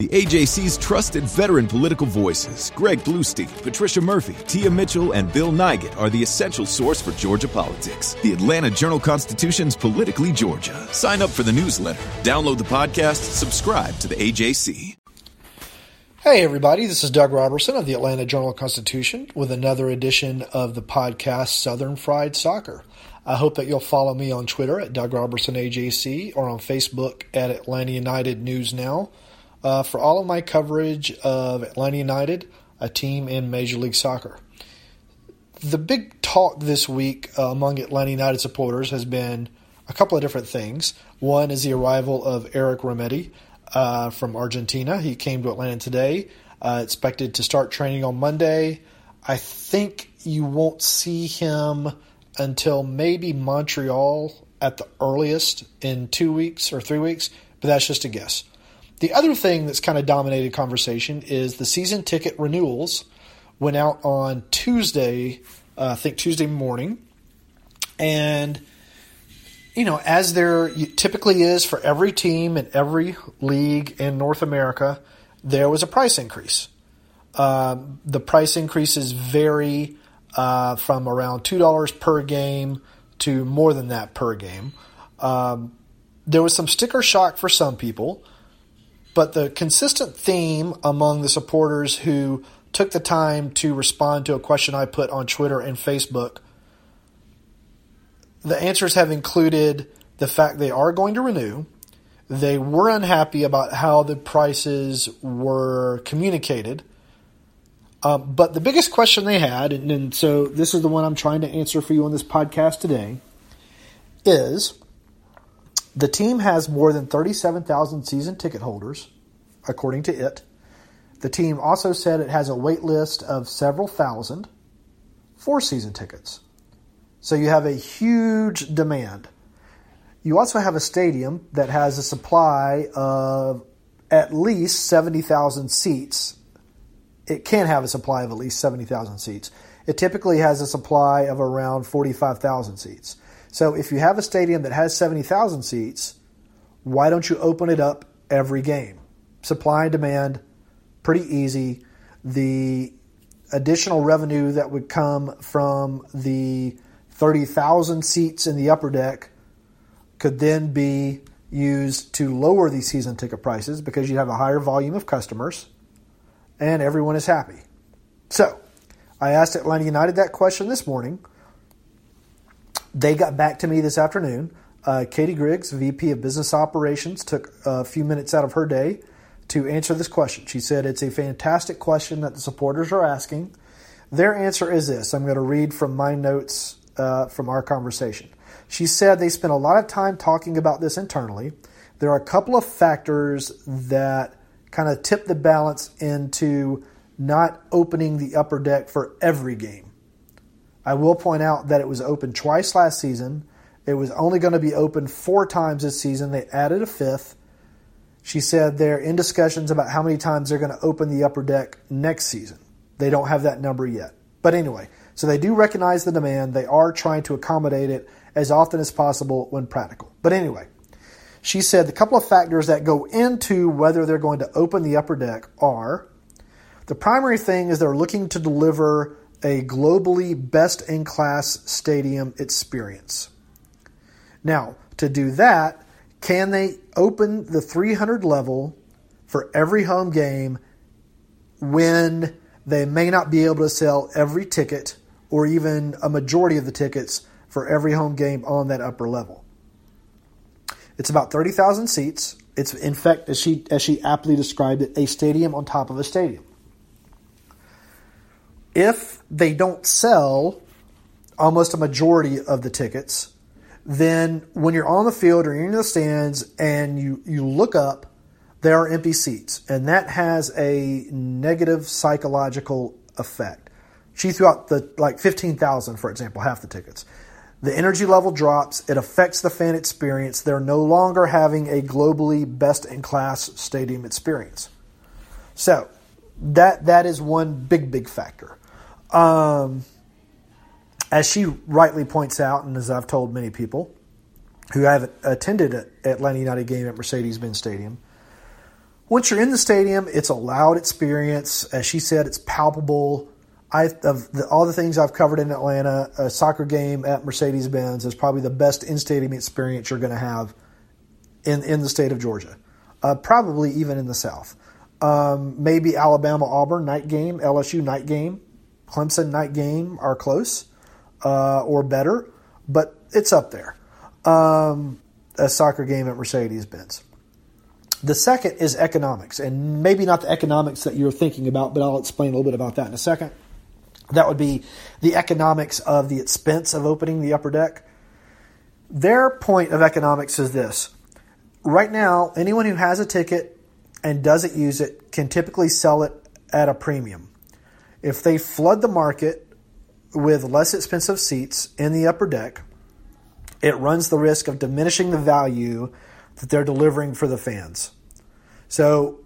The AJC's trusted veteran political voices, Greg Bluestein, Patricia Murphy, Tia Mitchell, and Bill Nigut, are the essential source for Georgia politics. The Atlanta Journal Constitution's Politically Georgia. Sign up for the newsletter, download the podcast, subscribe to the AJC. Hey, everybody, this is Doug Roberson of the Atlanta Journal Constitution with another edition of the podcast Southern Fried Soccer. I hope that you'll follow me on Twitter at Doug Roberson AJC or on Facebook at Atlanta United News Now uh, for all of my coverage of Atlanta United, a team in Major League Soccer. The big talk this week uh, among Atlanta United supporters has been a couple of different things. One is the arrival of Eric Remedi uh, from Argentina. He came to Atlanta today, uh, expected to start training on Monday. I think you won't see him until maybe Montreal at the earliest in two weeks or three weeks, but that's just a guess. The other thing that's kind of dominated conversation is the season ticket renewals went out on Tuesday, uh, I think Tuesday morning. And, you know, as there typically is for every team in every league in North America, there was a price increase. Uh, the price increases vary uh, from around $2 per game to more than that per game. Um, there was some sticker shock for some people. But the consistent theme among the supporters who took the time to respond to a question I put on Twitter and Facebook, the answers have included the fact they are going to renew. They were unhappy about how the prices were communicated. Um, but the biggest question they had, and, and so this is the one I'm trying to answer for you on this podcast today, is the team has more than 37,000 season ticket holders, according to it. The team also said it has a wait list of several thousand for season tickets. So you have a huge demand. You also have a stadium that has a supply of at least 70,000 seats. It can have a supply of at least 70,000 seats. It typically has a supply of around 45,000 seats. So if you have a stadium that has 70,000 seats, why don't you open it up every game? Supply and demand, pretty easy. The additional revenue that would come from the 30,000 seats in the upper deck could then be used to lower the season ticket prices because you have a higher volume of customers and everyone is happy. So, I asked Atlanta United that question this morning they got back to me this afternoon. Uh, Katie Griggs, VP of Business Operations, took a few minutes out of her day to answer this question. She said it's a fantastic question that the supporters are asking. Their answer is this I'm going to read from my notes uh, from our conversation. She said they spent a lot of time talking about this internally. There are a couple of factors that kind of tip the balance into not opening the upper deck for every game. I will point out that it was open twice last season. It was only going to be open four times this season. They added a fifth. She said they're in discussions about how many times they're going to open the upper deck next season. They don't have that number yet. But anyway, so they do recognize the demand. They are trying to accommodate it as often as possible when practical. But anyway, she said the couple of factors that go into whether they're going to open the upper deck are the primary thing is they're looking to deliver a globally best in class stadium experience. Now, to do that, can they open the 300 level for every home game when they may not be able to sell every ticket or even a majority of the tickets for every home game on that upper level? It's about 30,000 seats. It's in fact, as she as she aptly described it, a stadium on top of a stadium if they don't sell almost a majority of the tickets, then when you're on the field or you're in the stands and you, you look up, there are empty seats, and that has a negative psychological effect. She threw out the like 15,000, for example, half the tickets. The energy level drops, it affects the fan experience. They're no longer having a globally best in class stadium experience. So, that that is one big big factor. Um, as she rightly points out, and as I've told many people who have attended an Atlanta United game at Mercedes-Benz Stadium, once you're in the stadium, it's a loud experience. As she said, it's palpable. I of the, all the things I've covered in Atlanta, a soccer game at Mercedes-Benz is probably the best in-stadium experience you're going to have in in the state of Georgia, uh, probably even in the South. Um, maybe Alabama Auburn night game, LSU night game, Clemson night game are close uh, or better, but it's up there. Um, a soccer game at Mercedes Benz. The second is economics, and maybe not the economics that you're thinking about, but I'll explain a little bit about that in a second. That would be the economics of the expense of opening the upper deck. Their point of economics is this. Right now, anyone who has a ticket and doesn't use it can typically sell it at a premium. If they flood the market with less expensive seats in the upper deck, it runs the risk of diminishing the value that they're delivering for the fans. So,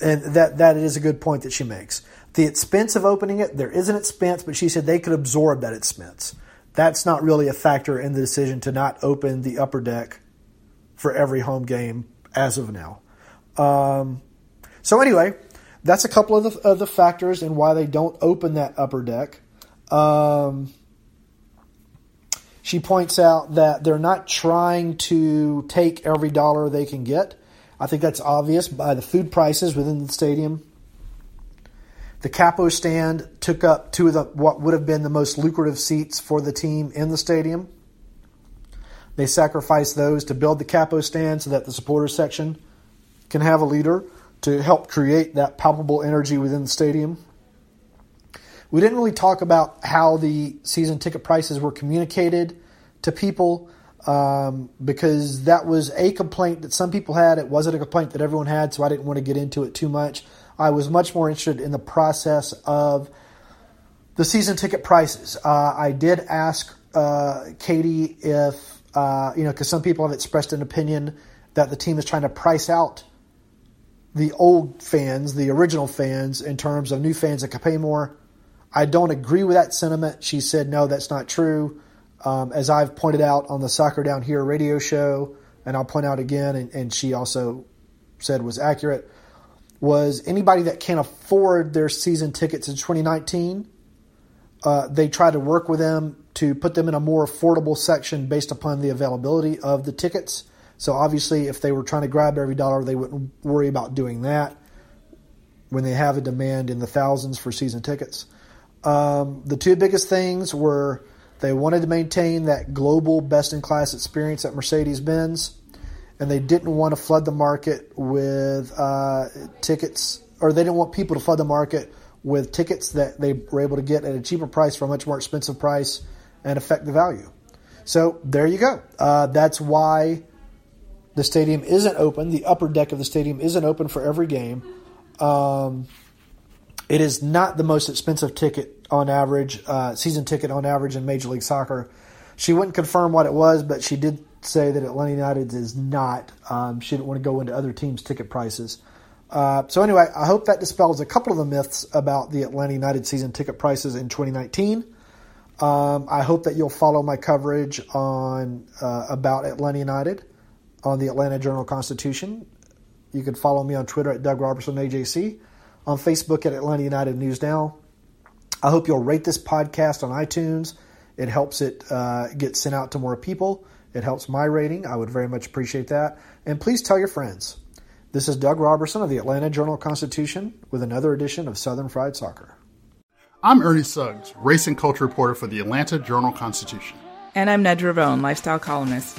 and that that is a good point that she makes. The expense of opening it, there is an expense, but she said they could absorb that expense. That's not really a factor in the decision to not open the upper deck for every home game as of now. Um, so anyway, that's a couple of the, of the factors in why they don't open that upper deck. Um, she points out that they're not trying to take every dollar they can get. I think that's obvious by the food prices within the stadium. The capo stand took up two of the what would have been the most lucrative seats for the team in the stadium. They sacrificed those to build the capo stand so that the supporter section can have a leader to help create that palpable energy within the stadium. We didn't really talk about how the season ticket prices were communicated to people um, because that was a complaint that some people had. It wasn't a complaint that everyone had, so I didn't want to get into it too much. I was much more interested in the process of the season ticket prices. Uh, I did ask uh, Katie if, uh, you know, because some people have expressed an opinion that the team is trying to price out the old fans, the original fans, in terms of new fans that can pay more. I don't agree with that sentiment. She said, no, that's not true. Um, as I've pointed out on the Soccer Down Here radio show, and I'll point out again, and, and she also said was accurate, was anybody that can't afford their season tickets in 2019, uh, they try to work with them to put them in a more affordable section based upon the availability of the tickets. So obviously, if they were trying to grab every dollar, they wouldn't worry about doing that when they have a demand in the thousands for season tickets. Um, the two biggest things were they wanted to maintain that global best in class experience at Mercedes Benz, and they didn't want to flood the market with uh, tickets, or they didn't want people to flood the market with tickets that they were able to get at a cheaper price for a much more expensive price and affect the value. So there you go. Uh, that's why the stadium isn't open. The upper deck of the stadium isn't open for every game. Um, it is not the most expensive ticket on average, uh, season ticket on average in Major League Soccer. She wouldn't confirm what it was, but she did say that Atlanta United is not. Um, she didn't want to go into other teams' ticket prices. Uh, so anyway, I hope that dispels a couple of the myths about the Atlanta United season ticket prices in 2019. Um, I hope that you'll follow my coverage on uh, about Atlanta United on the Atlanta Journal Constitution. You can follow me on Twitter at Doug Roberson AJC on Facebook at Atlanta United News Now. I hope you'll rate this podcast on iTunes. It helps it uh, get sent out to more people. It helps my rating. I would very much appreciate that. And please tell your friends. This is Doug Roberson of the Atlanta Journal Constitution with another edition of Southern Fried Soccer. I'm Ernie Suggs, race and culture reporter for the Atlanta Journal Constitution. And I'm Nedra Rhone, lifestyle columnist.